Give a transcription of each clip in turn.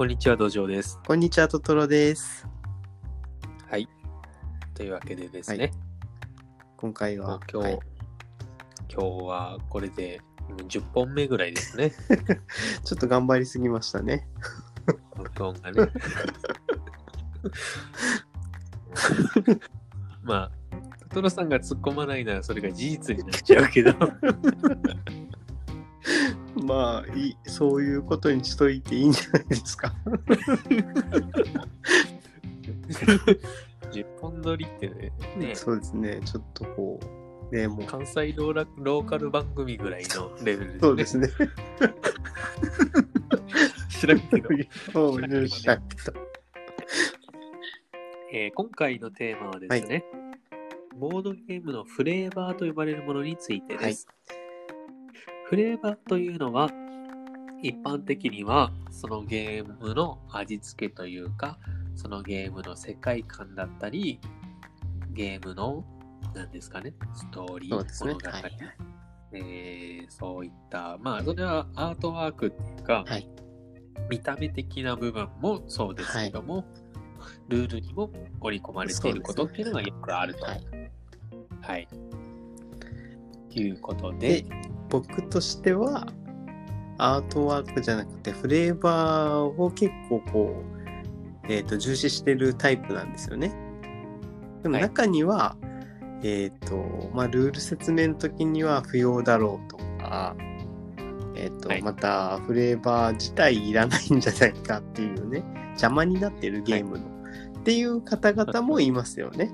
こんにちは、土壌です。こんにちは、トトロです。はい。というわけでですね、今回もうは、今日、はい今日はこれでうん10本目ぐらいですね、ちょっと頑張りすぎましたね。録音がね。まあ、トトロさんが突っ込まないならそれが事実になっちゃうけど、まあいい、そういうことにしといていいんじゃないですか。10本撮りってね、ねそうですね、ちょっとこう、ね、もう、関西ローラローカル番組ぐらいのレベルですね。そうですね。知らんけど。もう許したけど。えー今回のテーマはですね、ボードゲームのフレーバーと呼ばれるものについてです。フレーバーというのは、一般的にはそのゲームの味付けというか、そのゲームの世界観だったり、ゲームの、何ですかね、ストーリー、そうですね。物語、はいはい。えーそういった、まあ、それはアートワークっていうか、はい見た目的な部分もそうですけども、ルールにも織り込まれていることっていうのがよくあると。ははいい。いうことでで、僕としては、アートワークじゃなくて、フレーバーを結構こう、えっ、と、重視してるタイプなんですよね。でもはい中には、えっ、と、まあ、ルール説明の時には不要だろうとか、えっ、と、はいまた、フレーバー自体いらないんじゃないかっていうね、邪魔になってるゲームの、っていう方々もいますよね。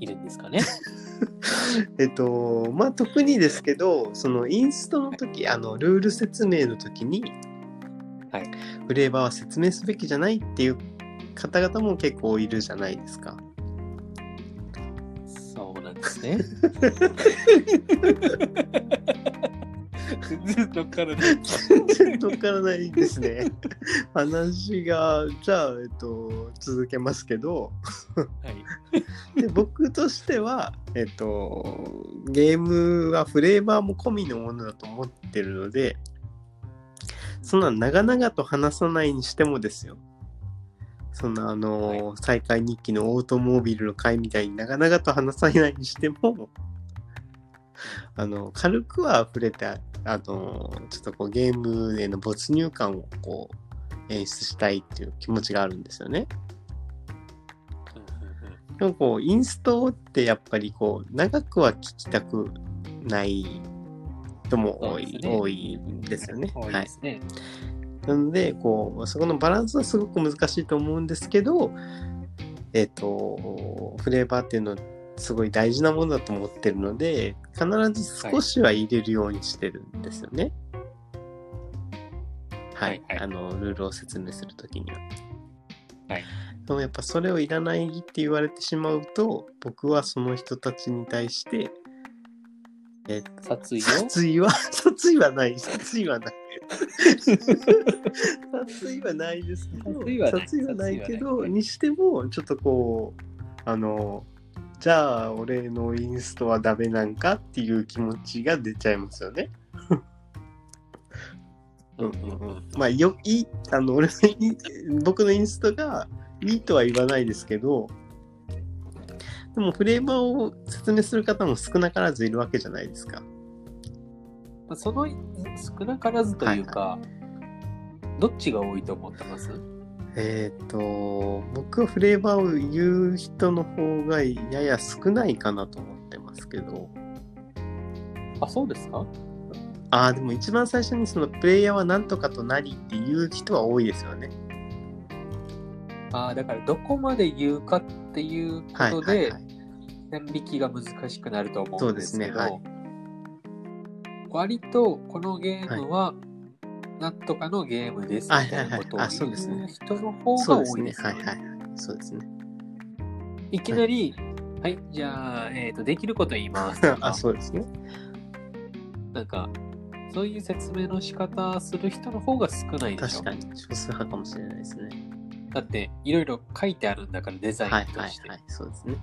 いるんですかね。えっと、まあ、特にですけど、そのインストの時、あの、ルール説明の時に、はいフレーバーは説明すべきじゃないっていう方々も結構いるじゃないですか。そうなんですね。全然乗っからない。全然乗っからないですね。話が、じゃあ、えっと、続けますけど、はい。で僕としては、えっと、ゲームはフレーバーも込みのものだと思ってるので、そんな長々と話さないにしてもですよ。そんなあの、再開日記のオートモービルの回みたいに長々と話さないにしても、あの、軽くは触れて、あの、ちょっとこうゲームへの没入感をこう演出したいっていう気持ちがあるんですよね。でもこう、インストってやっぱりこう、長くは聞きたくない人も多い、ね多いですよね。はい。なので、こう、そこのバランスはすごく難しいと思うんですけど、えっ、と、フレーバーっていうのはすごい大事なものだと思ってるので、必ず少しは入れるようにしてるんですよね。はい。はいはいあの、ルールを説明するときには。はい。でもやっぱそれをいらないって言われてしまうと、僕はその人たちに対して、え殺意を？殺意は、殺意はない、殺意はない。殺意はないですけど、殺意はない殺意はないけど、にしても、ちょっとこう、あの、じゃあ、俺のインストはダメなんかっていう気持ちが出ちゃいますよね。うんうんうん、まあ、よ、いい、あの、俺の僕のインストがいいとは言わないですけど、でもフレーバーを説明する方も少なからずいるわけじゃないですか。まあその少なからずというか、どっちが多いと思ってます？えっ、と、僕はフレーバーを言う人の方がやや少ないかなと思ってますけど、あ、そうですか？ああ、でも一番最初にそのプレイヤーは何とかとなりっていう人は多いですよね。ああ、だからどこまで言うかっていうこはいとではいはい。線引きが難しくなると思そううんでですすけど、ねはい割とこのゲームはなんとかのゲームですみはいたいなことをはいはいあそうですね言う人の方が。多いですよはいはいはい。そうですね。いきなり、はい、じゃあ、えっ、と、できること言いますとか あ、そうですね。なんか、そういう説明の仕方する人の方が少ないでしょ？確かに少数派かもしれないですね。だって、いろいろ書いてあるんだから、デザイはいンとして。はいはい。そうですね。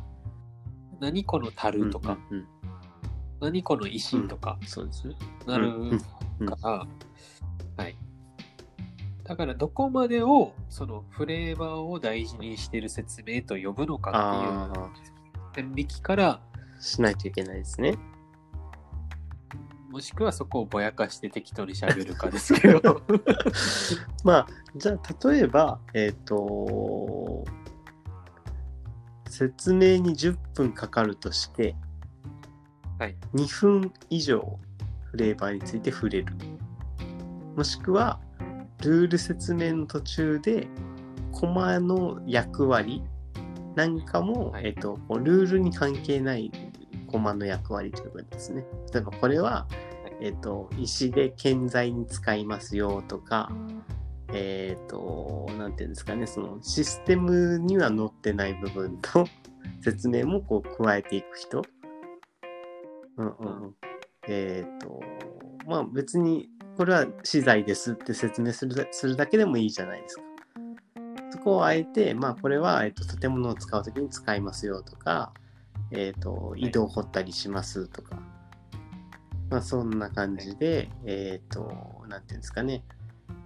何この樽とか、うんうんうん何この石とかそうですね。なるうんうんから、はい。だからどこまでをそのフレーバーを大事にしてる説明と呼ぶのかあっていう線引きからあ、しないといけないですね。もしくはそこをぼやかして適当に喋るかですけど まあ、じゃあ、例えば、えっ、と、説明に10分かかるとして、はい2分以上フレーバーについて触れる。もしくは、ルール説明の途中で、コマの役割なんかも、はいえっ、と、ルールに関係ないコマの役割ということですね。例えば、これは、えっ、と、石で建材に使いますよとか、えっ、と、なんていうんですかね、そのシステムには載ってない部分と 説明もこう加えていく人。うんうんうん。えっ、と、まあ別にこれは資材ですって説明するだするだけでもいいじゃないですか。そこをあえて、まあこれは、えっと建物を使うときに使いますよとか、えっ、と、井戸を掘ったりしますとか、まあそんな感じで、えっ、と、なんていうんですかね、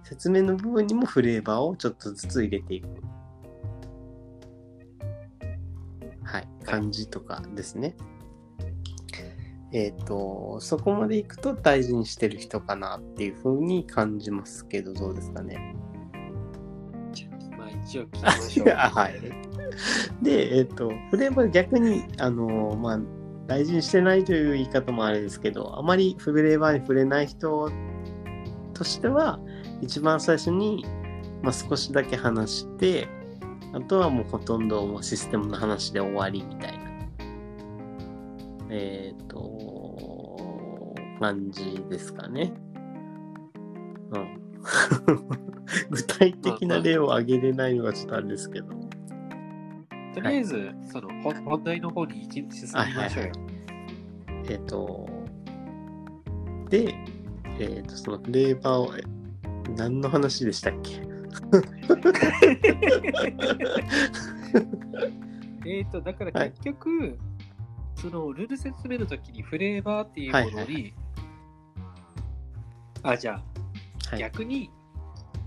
説明の部分にもフレーバーをちょっとずつ入れていく。はい、感じとかですね。えっ、と、そこまでいくと大事にしてる人かなっていうふうに感じますけど、どうですかね。まあ一応聞きましょうあ はい。で、えっ、と、フレーバー逆に、あの、まあ、大事にしてないという言い方もあれですけど、あまりフレーバーに触れない人としては、一番最初に、まあ、少しだけ話して、あとはもうほとんどもうシステムの話で終わりみたいな。えっ、と、感じですかね。うん。具体的な例を挙げれないのがちょっとあれですけど。とりあえず、その本本題の方に一日進みましょうよ。えっ、と、で、えっ、と、そのフレーバーを、え何の話でしたっけ？えっと、だから結局、そのルール説明の時にフレーバーっていうものに、はいはいあ、じゃあ、はい。逆に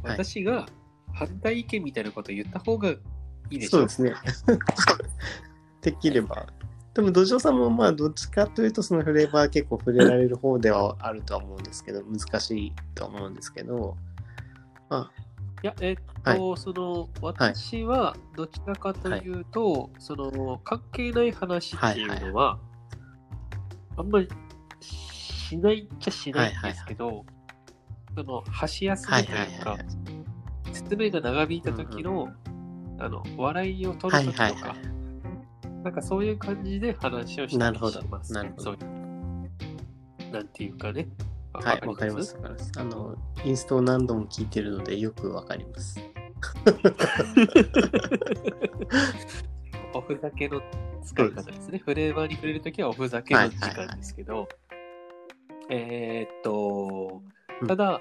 はい。私が反対意見みたいなことを言った方がいいでしょ？そうですね。できれば。でも、土壌さんもまあ、どっちかというと、そのフレーバー結構触れられる方ではあるとは思うんですけど、難しいとは思うんですけど、まいや、えっと、その、私はどちらかというと、その、関係ない話っていうのは、あんまりしないっちゃしないんですけど、その、箸休あ、はめというかいはいはいはい。、説明が長引いた時の、あの、笑いを取はいる時とかはいはい、。なんかそういう感じで話をしたりなるほどします、なるほどなんていうかね。はい、わかります。あの、インストを何度も聞いてるので、よくわかります。おふざけの使い方ですね。フレーバーに触れるときはおふざけの時間ですけど、えーっとうん、ただ、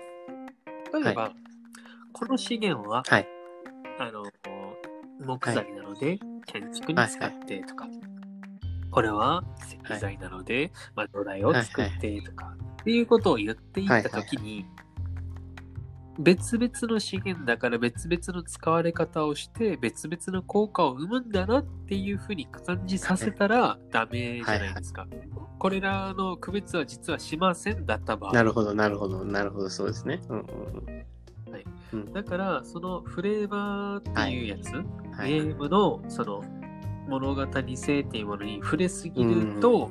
例えば、この資源は、はい。あの、木材なので、建築に使ってとか、これは石材なので、まあ、土台を作ってとか、っていうことを言っていったときに、別々の資源だから別々の使われ方をして別々の効果を生むんだなっていうふうに感じさせたらダメじゃないですか。これらの区別は実はしませんだった場合。なるほど、なるほど、なるほど、そうですね。うんうんはいうん。だから、そのフレーバーっていうやつ、はいゲームのその物語性っていうものに触れすぎると、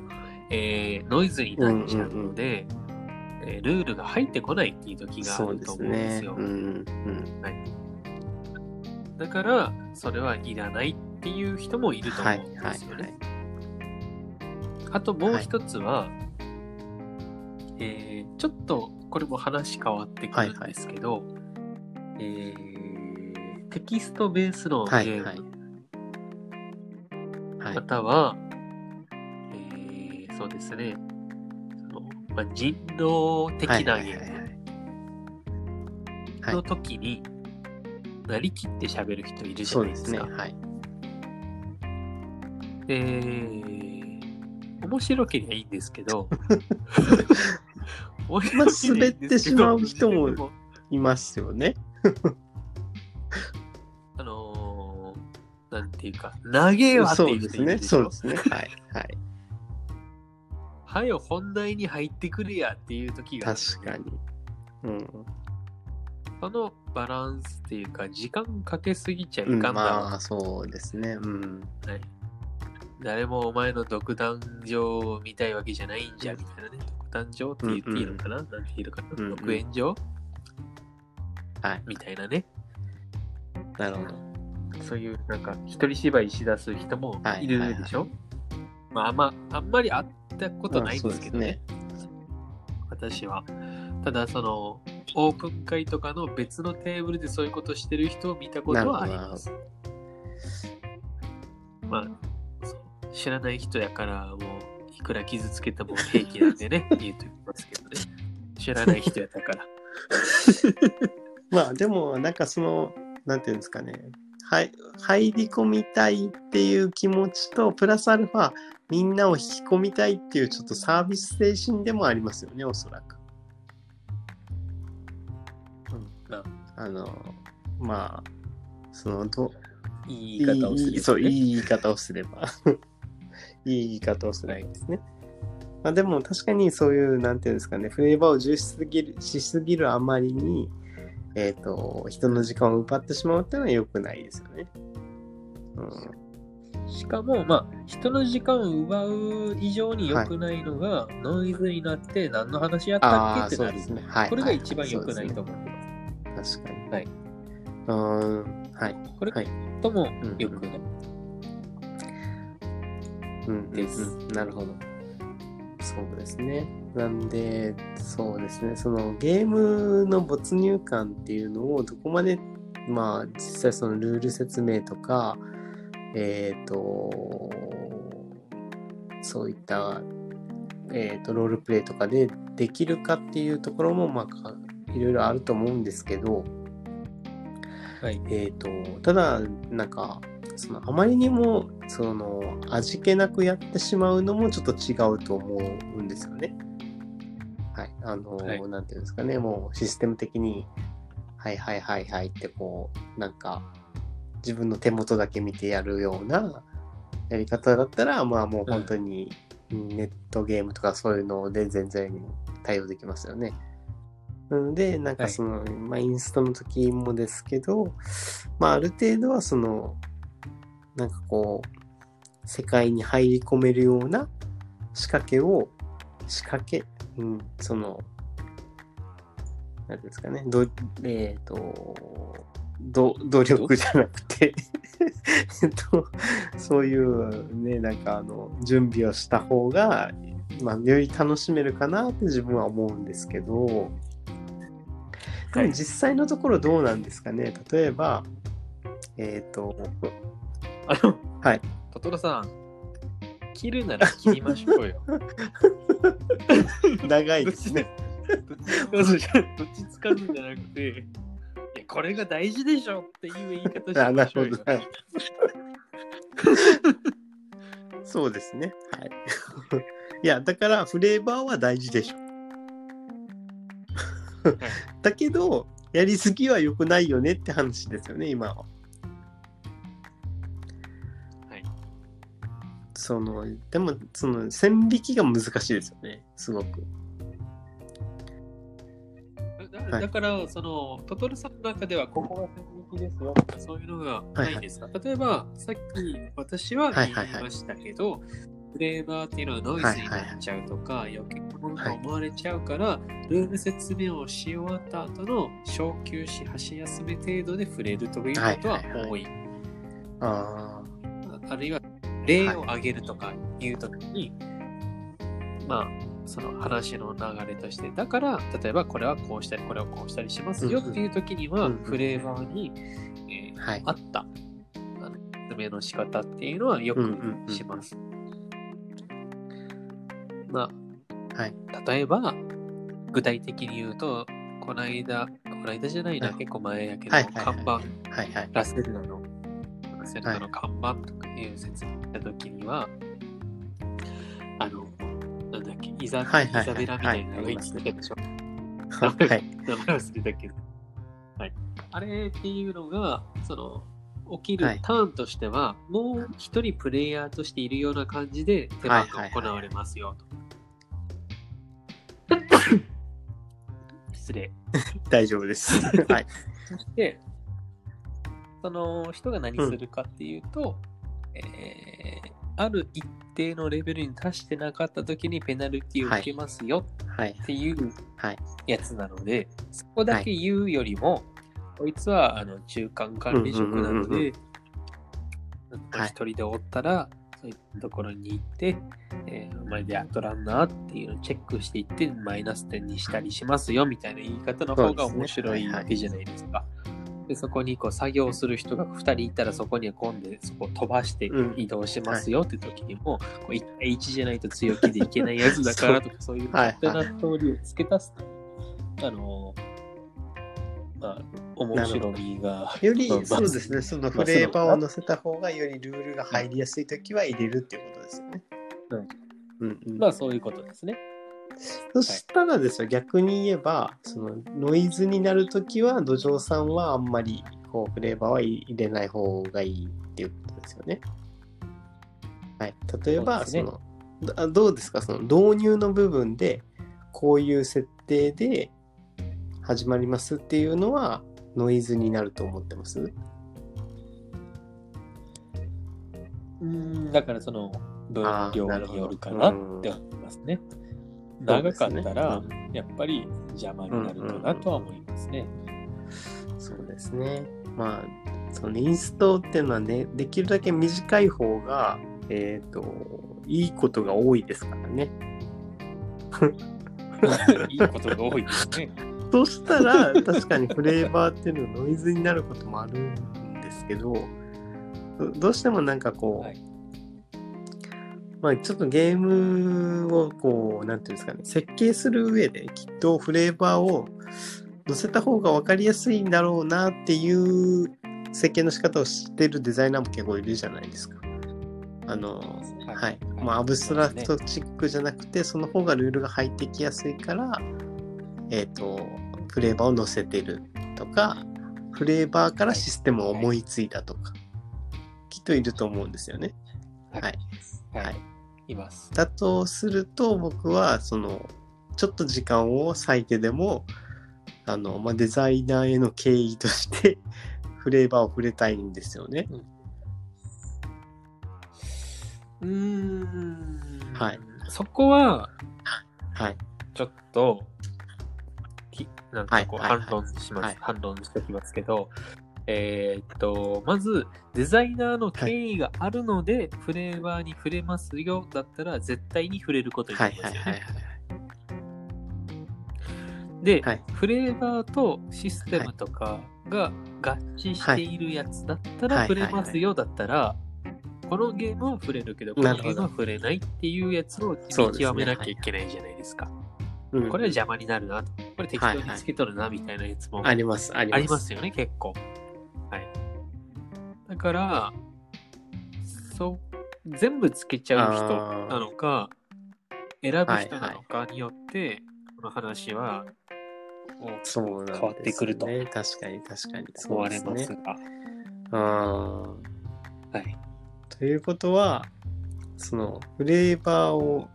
えーノイズになっちゃうので、えールールが入ってこないっていう時があると思うんですね。よ。うんうん。だから、それはいらないっていう人もいると思うんはいはいですよね。はい。あともう一つは、えーちょっとこれも話変わってくるんですけど、えーテキストベースのゲーム、はいはい。はいまたは、えーそうですね、まあ、人狼的なゲームはいの時に、なりきって喋る人いるじゃそうですね。ないですか。はい。で、面白ければいいんですけど、面 まあ白ければいいんですけど滑ってしまう人もいますよね。あのー、なんていうか、投げよってそいううですね。人いるでしょそうですね。はい。はい。はよ、本題に入ってくるやっていう時が確かに。うん。そのバランスっていうか、時間かけすぎちゃいかうんんだろう、まあ、そうですね。うん。はい。誰もお前の独壇場を見たいわけじゃないんじゃ、みたいなね。独壇場って言っていいのかな、なんて言うのかな、うんうん独演場？はい。みたいなね。なるほど。そういう、なんか、一人芝居しだす人もはいいるでしょ、まあ、あんま、あんまり会ったことないんですけどね。私は。ただ、その、オープン会とかの別のテーブルでそういうことしてる人を見たことはあります。まあ、知らない人やから、もう、いくら傷つけても平気なんでね、言うときますけどね。知らない人やったから。まあでもなんかそのなんていうんですかねはい入り込みたいっていう気持ちとプラスアルファみんなを引き込みたいっていうちょっとサービス精神でもありますよねおそらく。うんああのまあそのどいい言い方をする、いいそういい言い方をすればいい言い方をすればいいですね。まあ、でも確かにそういうなんていうんですかねフレーバーを重視しすぎるしすぎるあまりにえっ、と人の時間を奪ってしまうっていうのは良くないですよね。うん、しかも、まあ、人の時間を奪う以上に良くないのが、ノイズになって何の話やったっけってなる。ですね。はい。これが一番良くないはいと思ってます。そうですね確かに。はい。うーん。はい。これはい。ともん良くない。うんですうんなるほど。そうですね。なんで、そうですね。そのゲームの没入感っていうのをどこまで、まあ実際そのルール説明とか、えっ、と、そういった、えっ、と、ロールプレイとかでできるかっていうところも、まあか、いろいろあると思うんですけど、はい。えっ、と、ただ、なんか、そのあまりにも、その、味気なくやってしまうのもちょっと違うと思うんですよね。はい。あの、はいなんていうんですかね、もうシステム的に、はいはいはいはいってこう、なんか、自分の手元だけ見てやるようなやり方だったら、まあもう本当にネットゲームとかそういうので全然対応できますよね。なので、なんかその、まあインストの時もですけど、まあある程度はその、なんかこう、世界に入り込めるような仕掛けを、仕掛け、うん、その、なんですかね、どえっ、と、ど努力じゃなくて、えっと、そういうね、なんかあの、準備をした方が、まあ、より楽しめるかなって自分は思うんですけど、でも実際のところどうなんですかね？例えば、えっ、と、あの、はい。トトロさん、切るなら切りましょうよ。長いですね。どっちつかずんじゃなくて、これが大事でしょっていう言い方しあ、なましょうよるほど。。は いそうですね。はい。いや、だからフレーバーは大事でしょ。だけど、やりすぎは良くないよねって話ですよね、今は。はい。その、でも、その、線引きが難しいですよね、すごく。だから、その、トトロさんの中では、ここが線引きですよ。そういうのがないんですか、例えば、さっき私は言いましたけど、フレーバーっていうのはノイズになっちゃうとか、余計なものと思われちゃうから、ルール説明をし終わった後の小休止、箸休め程度で触れるということは多い。ああるいは、例を挙げるとかいうときに、まあ、その話の流れとして、だから、例えばこれはこうしたり、これはこうしたりしますよっていうときには、フレーバーに、えーあ、はい。合った。説明の仕方っていうのはよくします。まはい。あ、例えば、具体的に言うと、この間、この間じゃないな、はい結構前やけど、はい看板、はいはい。ラセルナの、ラセルナの看板とかいう説明したときには、イザ,、はいはいはいイザベラみたいなのが言ってたでしょ。はい。名前忘れたけど。あれっていうのが、その、起きはいるターンとしては、もう一人プレイヤーとしているような感じで手番が行われますよと。失礼。大丈夫です。はい。そして、その人が何するかっていうと、えーある一定のレベルに達してなかった時にペナルティを受けますよ。はい。っていうはい。やつなので、そこだけ言うよりも、こいつはあの中間管理職なので、はい。一人でおったら、そういったところに行って、えーお前でアトランナーっていうのをチェックしていって、マイナス点にしたりしますよみたいな言い方の方が面白いわけじゃないですか。でそこにこう作業する人が2人いたらそこには今度そこを飛ばしてうん移動しますよって時にも、こう1対1じゃないと強気でいけないやつだからとかそういうはい勝手な通りを付け足すと、あのまあ面白みがよりまあ、そうですね、そのフレーバーを載せた方がよりルールが入りやすいときは入れるっていうことですよね。うん。うんうんまあそういうことですね。そしたらですよ、逆に言えば、そのノイズになるときは、土壌さんはあんまりこうフレーバーは入れない方がいいっていうことですよね。はい。例えば、そ,、ねのどどうですか、その導入の部分で、こういう設定で始まりますっていうのは、ノイズになると思ってます？うん、だからその分量によるかなって思いますね。長かったらやっぱり邪魔になるかなとは思いますね。そうですね。まあ、そのインストっていうのはね、できるだけ短い方が、えっ、と、いいことが多いですからね。いいことが多いですね。そしたら、確かにフレーバーっていうのはノイズになることもあるんですけど、どどうしてもなんかこう、はいまあちょっとゲームをこう、なんていうんですかね、設計する上できっとフレーバーを載せた方が分かりやすいんだろうなっていう設計の仕方をしてるデザイナーも結構いるじゃないですか。あの、はい。まあアブストラクトチックじゃなくて、その方がルールが入ってきやすいから、えっ、と、フレーバーを載せてるとか、フレーバーからシステムを思いついたとか、きっといると思うんですよね。はい。はい。はい。はいいます。だとすると僕はそのちょっと時間を割いてでもあの、まあ、デザイナーへの敬意として フレーバーを触れたいんですよね。うーん。はい。そこは、はい。ちょっと、きなんかこう反論します、はい反論しておきますけど、えーっと、まず、デザイナーの権威があるので、フレーバーに触れますよ、だったら、絶対に触れることになはいりますよね。はいはいはい。で、はいフレーバーとシステムとかが合致しているやつだったらはい触れますよだったら、このゲームは触れるけど、このゲームは触れないっていうやつを極めなきゃいけないじゃないですか。うんこれは邪魔になるなと。これ適当につけとるなみたいなやつもありますあります。ありますよね、結構。から、そう、全部つけちゃう人なのか、選ぶ人なのかによって、この話はそうなんです、ね、変わってくると確かに確かに。く思われますね。はい。ーということは、そのフレーバーを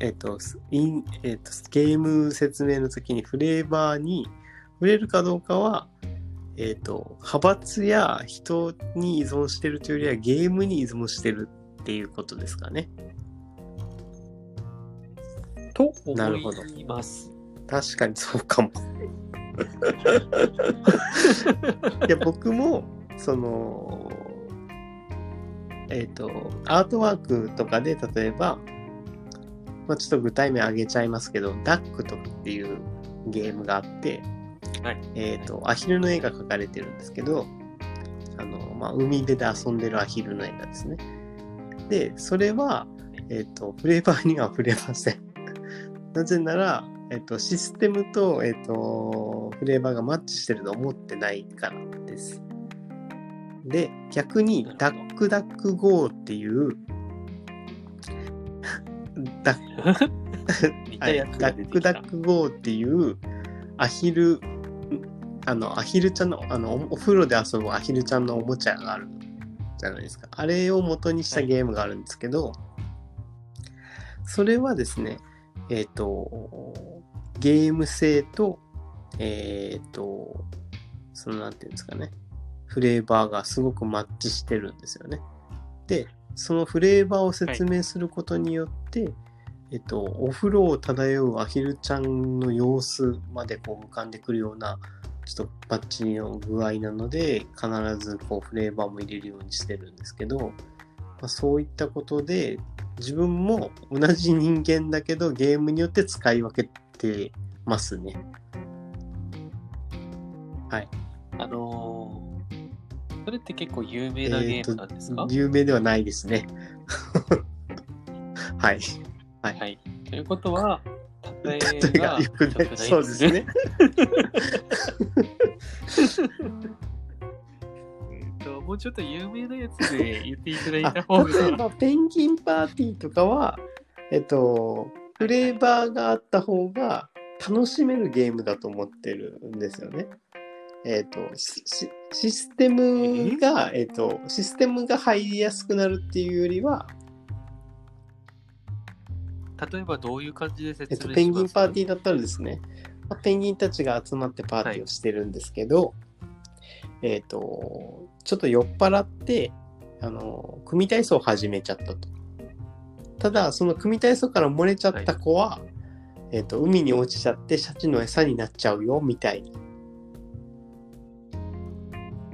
えっ、と、インえっ、と、ゲーム説明の時にフレーバーに触れるかどうかは、えっ、と、派閥や人に依存してるというよりはゲームに依存してるっていうことですかね。となるほど思います。確かにそうかも。いや、僕も、その、えっ、と、アートワークとかで、例えば、まあ、ちょっと具体名挙げちゃいますけど、ダックとかっていうゲームがあって、はい。えっ、と、アヒルの絵が描かれてるんですけど、あの、まあ、海辺で遊んでるアヒルの絵がですね。で、それは、えっ、と、フレーバーには触れません。なぜなら、えっ、と、システムと、えっ、と、フレーバーがマッチしてると思ってないからです。で、逆にダックダック GO っていう、ダッ似はいたやつダック。ダック GO っていうアヒルあの、アヒルちゃんの、あの、おお風呂で遊ぶアヒルちゃんのおもちゃがあるじゃないですか。あれを元にしたゲームがあるんですけど、それはですね、えっ、と、ゲーム性と、えっ、と、そのなんていうんですかね、フレーバーがすごくマッチしてるんですよね。で、そのフレーバーを説明することによって、えっと、お風呂を漂うアヒルちゃんの様子までこう浮かんでくるような、ちょっとバッチリの具合なので、必ずこうフレーバーも入れるようにしてるんですけど、まあ、そういったことで、自分も同じ人間だけど、ゲームによって使い分けてますね。はい。あのーそれって結構有名なゲームなんですか、有名ではないですね。はい。はい。はい。ということは、例え例えががよくない。そうです。ね。もうちょっと有名なやつで言っていただいあた方例えが。ばペンギンパーティーとかは、えっと、フレーバーがあった方が楽しめるゲームだと思ってるんですよね。えっと、シシシステムが、えっと、システムが入りやすくなるっていうよりは、例えばどういう感じでえっと、説明します？ペンギンパーティーだったらですね、まあペンギンたちが集まってパーティーをしてるんですけど、えっ、と、ちょっと酔っ払って、あの、組体操を始めちゃったと。ただ、その組体操から漏れちゃった子は、えっ、と、海に落ちちゃってシャチの餌になっちゃうよ、みたいな。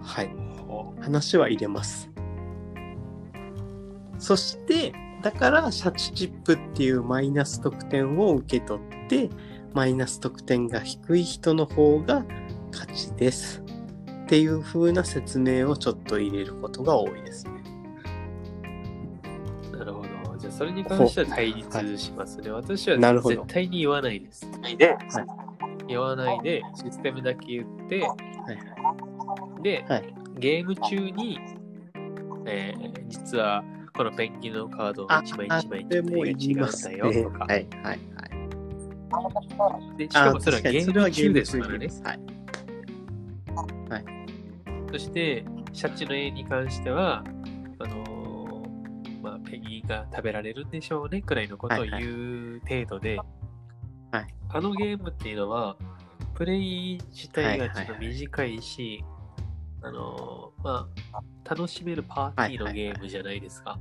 はい。ほ話は入れます。そして、だから、シャチチップっていうマイナス得点を受け取って、マイナス得点が低い人の方が勝ちです。っていう風な説明をちょっと入れることが多いですね。うなるほど。じゃあ、それに関しては対立しますね。私はなるほど絶対に言わないです。で、はい言わないで、システムだけ言って、はいで、はいゲーム中に、えー実はこのペンギンのカードを一枚一枚それも言いますね。違うんだよとか。はい、はい、はい。でしかもそれはゲーム中ですからね。はい。そして、シャチの絵に関しては、あのーまあ、ペンギンが食べられるんでしょうねくらいのことを言う程度で、はいあのゲームっていうのは、プレイ自体がちょっと短いし、あのーまあ、楽しめるパーティーのゲームじゃないですか。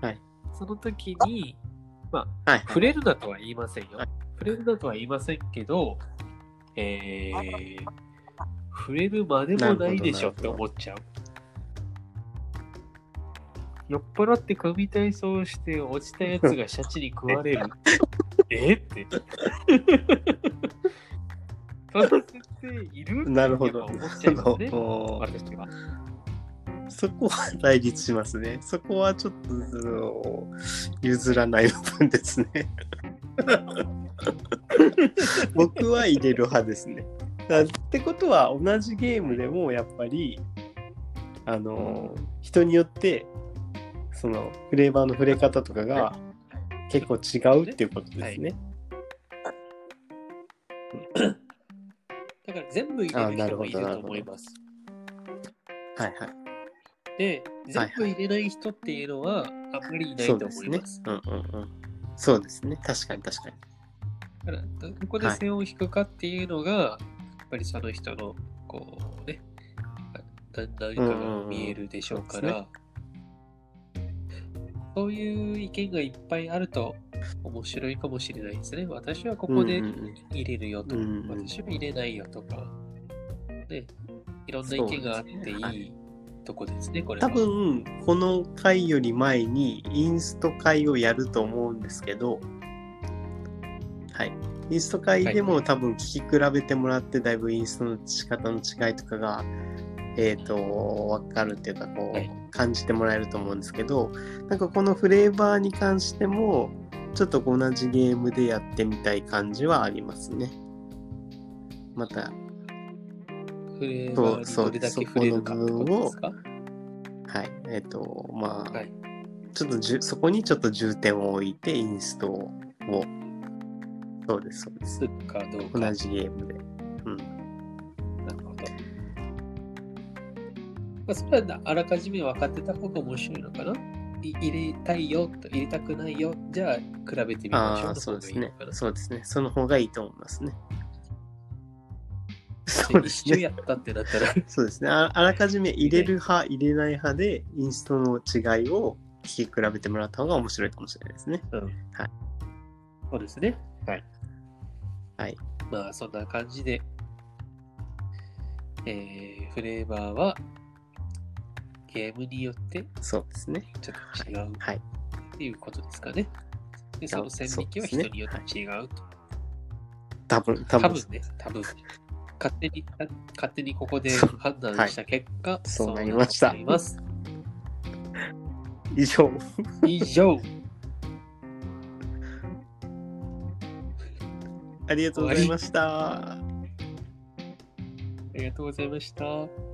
はいその時に、はい、はい。触れるなとは言いませんよはい。触れるなとは言いませんけど、えー、触れるまでもないでしょって思っちゃう。酔っ払って組体操して落ちたやつがシャチに食われる。え？って。その設定いる？なるほど。思っちゃいますね。私は。そこは対立しますね。そこはちょっと譲らない部分ですね。僕は入れる派ですね。だってことは同じゲームでもやっぱりあの人によってそのフレーバーの触れ方とかが結構違うっていうことですね。だから全部入れる人もいると思います。はいはい。で、全部入れない人っていうのはあんまりいないとそうですね思います。。うんうんうん。そうですね。確かに確かに。だから、どこで線を引くかっていうのが、やっぱりその人の、こうね、な何かが見えるでしょうから、そういう意見がいっぱいあると面白いかもしれないですね。私はここで入れるよとか、うんうん。私は入れないよとか、ね、いろんな意見があっていいいとこですね、これは。多分この回より前にインスト会をやると思うんですけどはいインスト会でも多分聞き比べてもらってだいぶインストの仕方の違いとかがえっ、と分かるっていうかこう、はい。感じてもらえると思うんですけどなんかこのフレーバーに関してもちょっと同じゲームでやってみたい感じはありますね。またフレーバーにどれだけ触れるかってことですか？はい。えっ、とまあ、はい。ちょっとじゅそこにちょっと重点を置いてインストをそうですそうです。するかどうか。同じゲームで。うん。あ、それはあらかじめ分かってた方が面白いのかな？い入れたいよと入れたくないよ。じゃあ比べてみましょうああ、そうですね。そうですね。その方がいいと思いますね。で そうですね。やったってなったら。そうですね。あ。あらかじめ入れる派、入れない派で、インストの違いを聞き比べてもらった方が面白いかもしれないですね。うん。はい。そうですね。はいはいまあそんな感じでえー、フレーバーはゲームによってそうですね。ちょっと違うはい。っていうことですかね。で、その線引きは人によって違うと。多分、多分ね、多分。勝手に、勝手にここで判断した結果、そうなりましたそうなります。以上。以上。ありがとうございました。ありがとうございました。